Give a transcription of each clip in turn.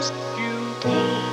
rescue me.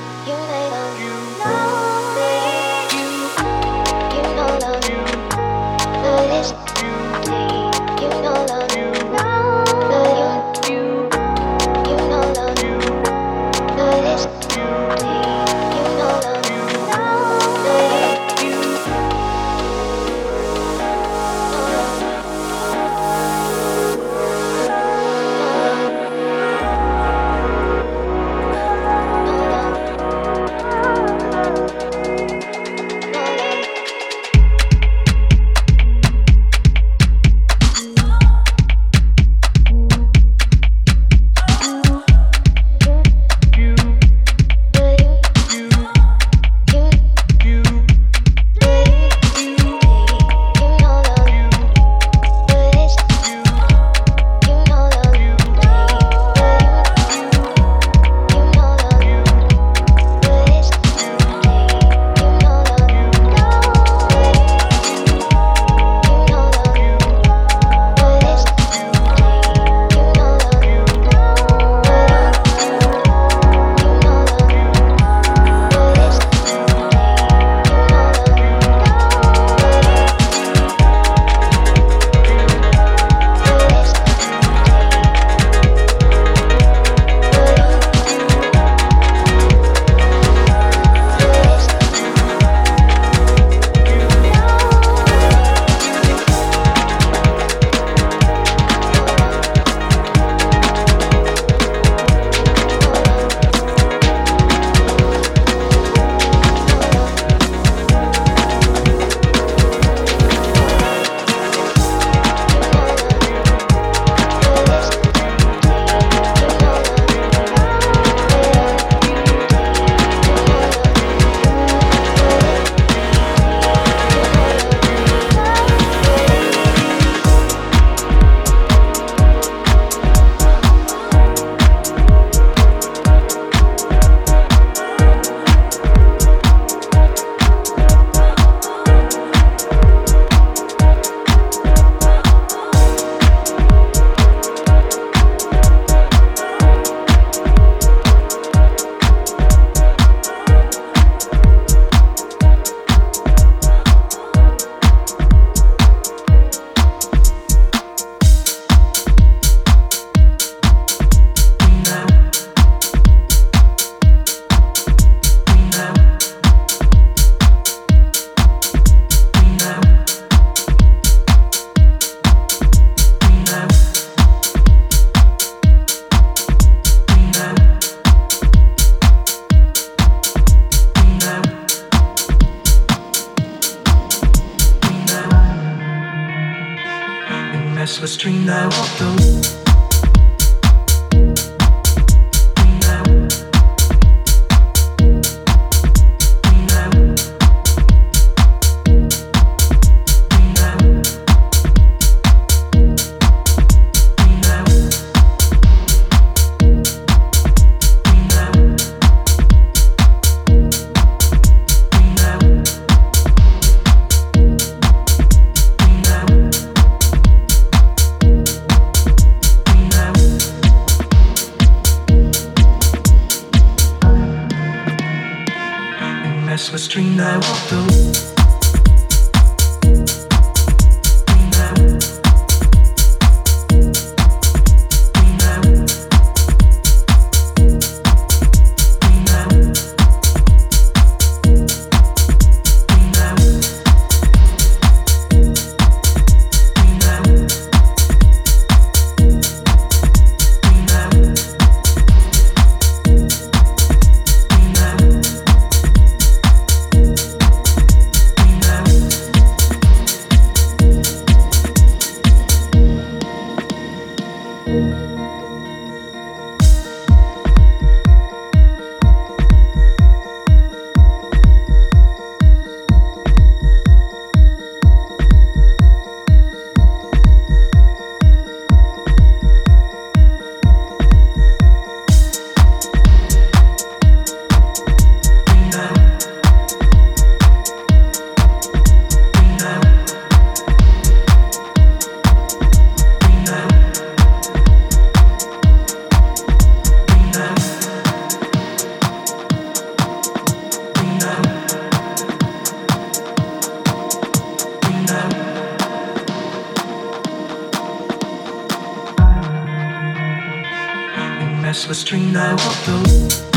restless dream I walked alone.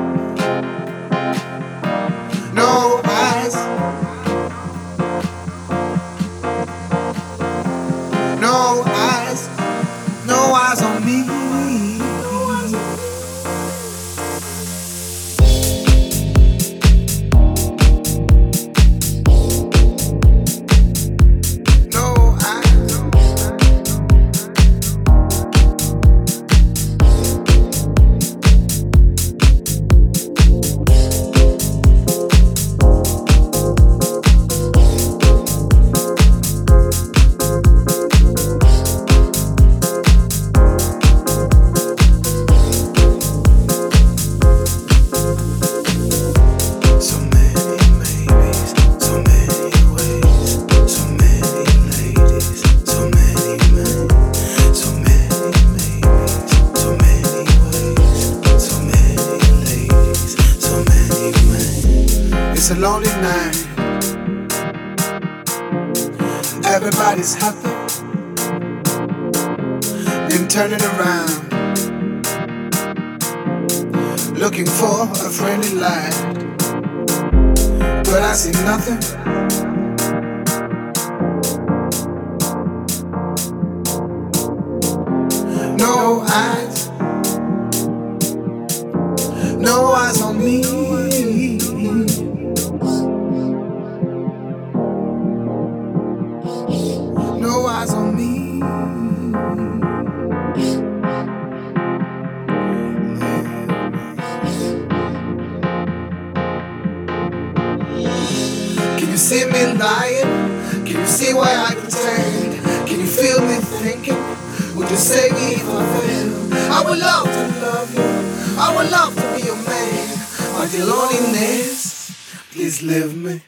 see me lying? Can you see why I pretend? Can you feel me thinking? Would you save me if I fail? I would love to love you. I would love to be your man. But your loneliness, please leave me.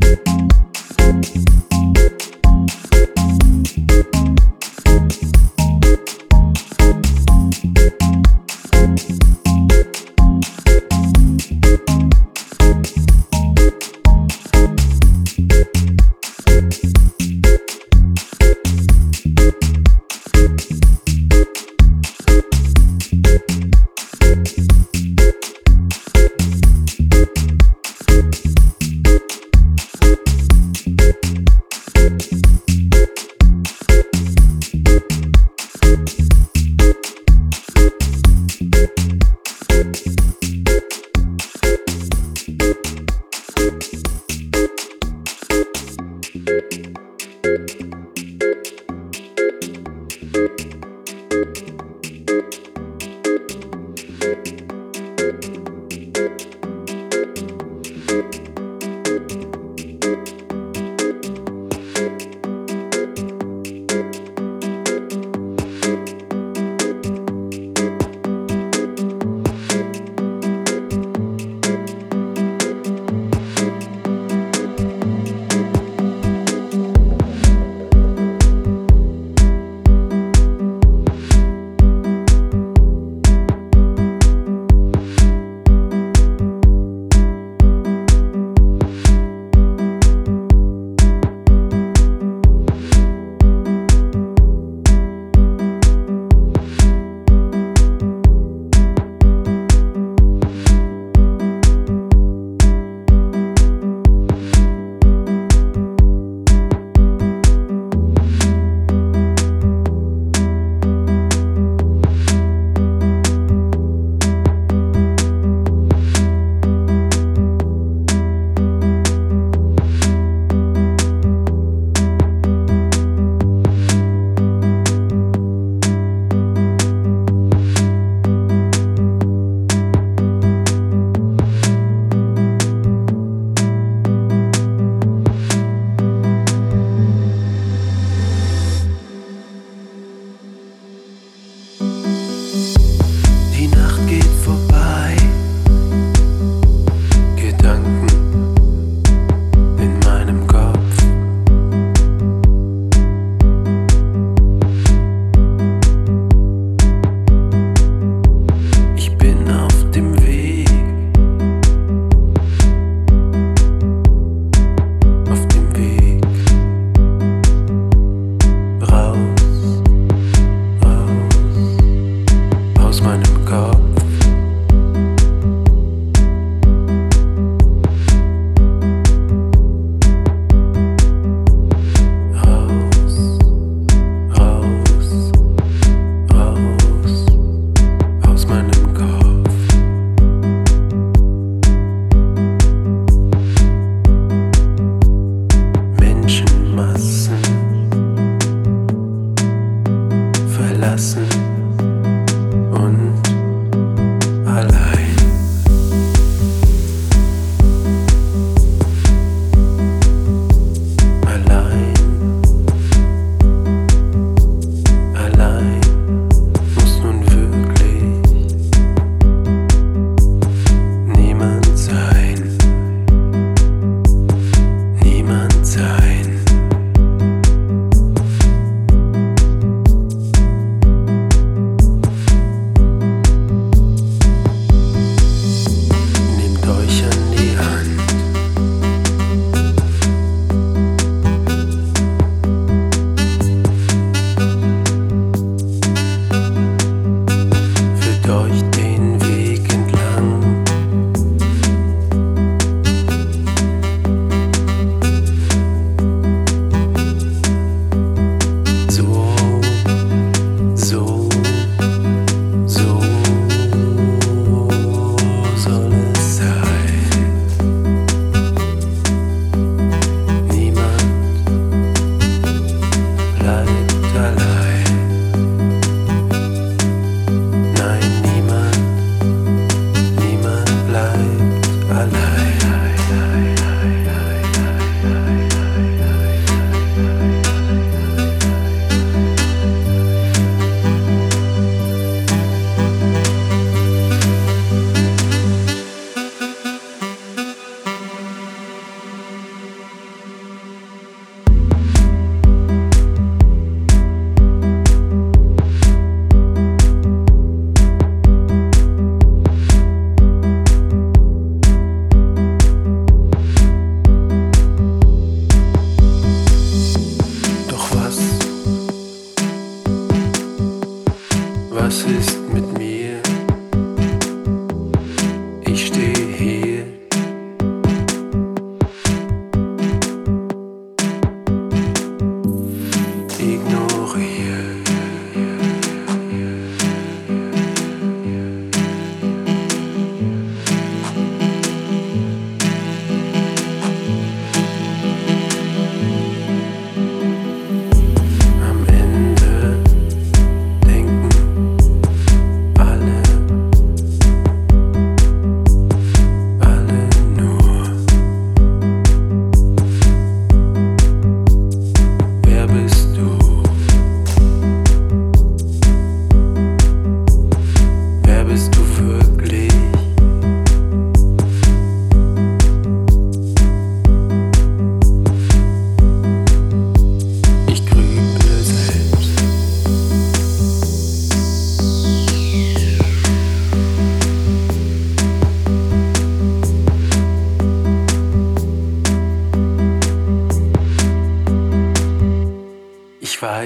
Bye.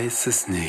Weiß es nicht.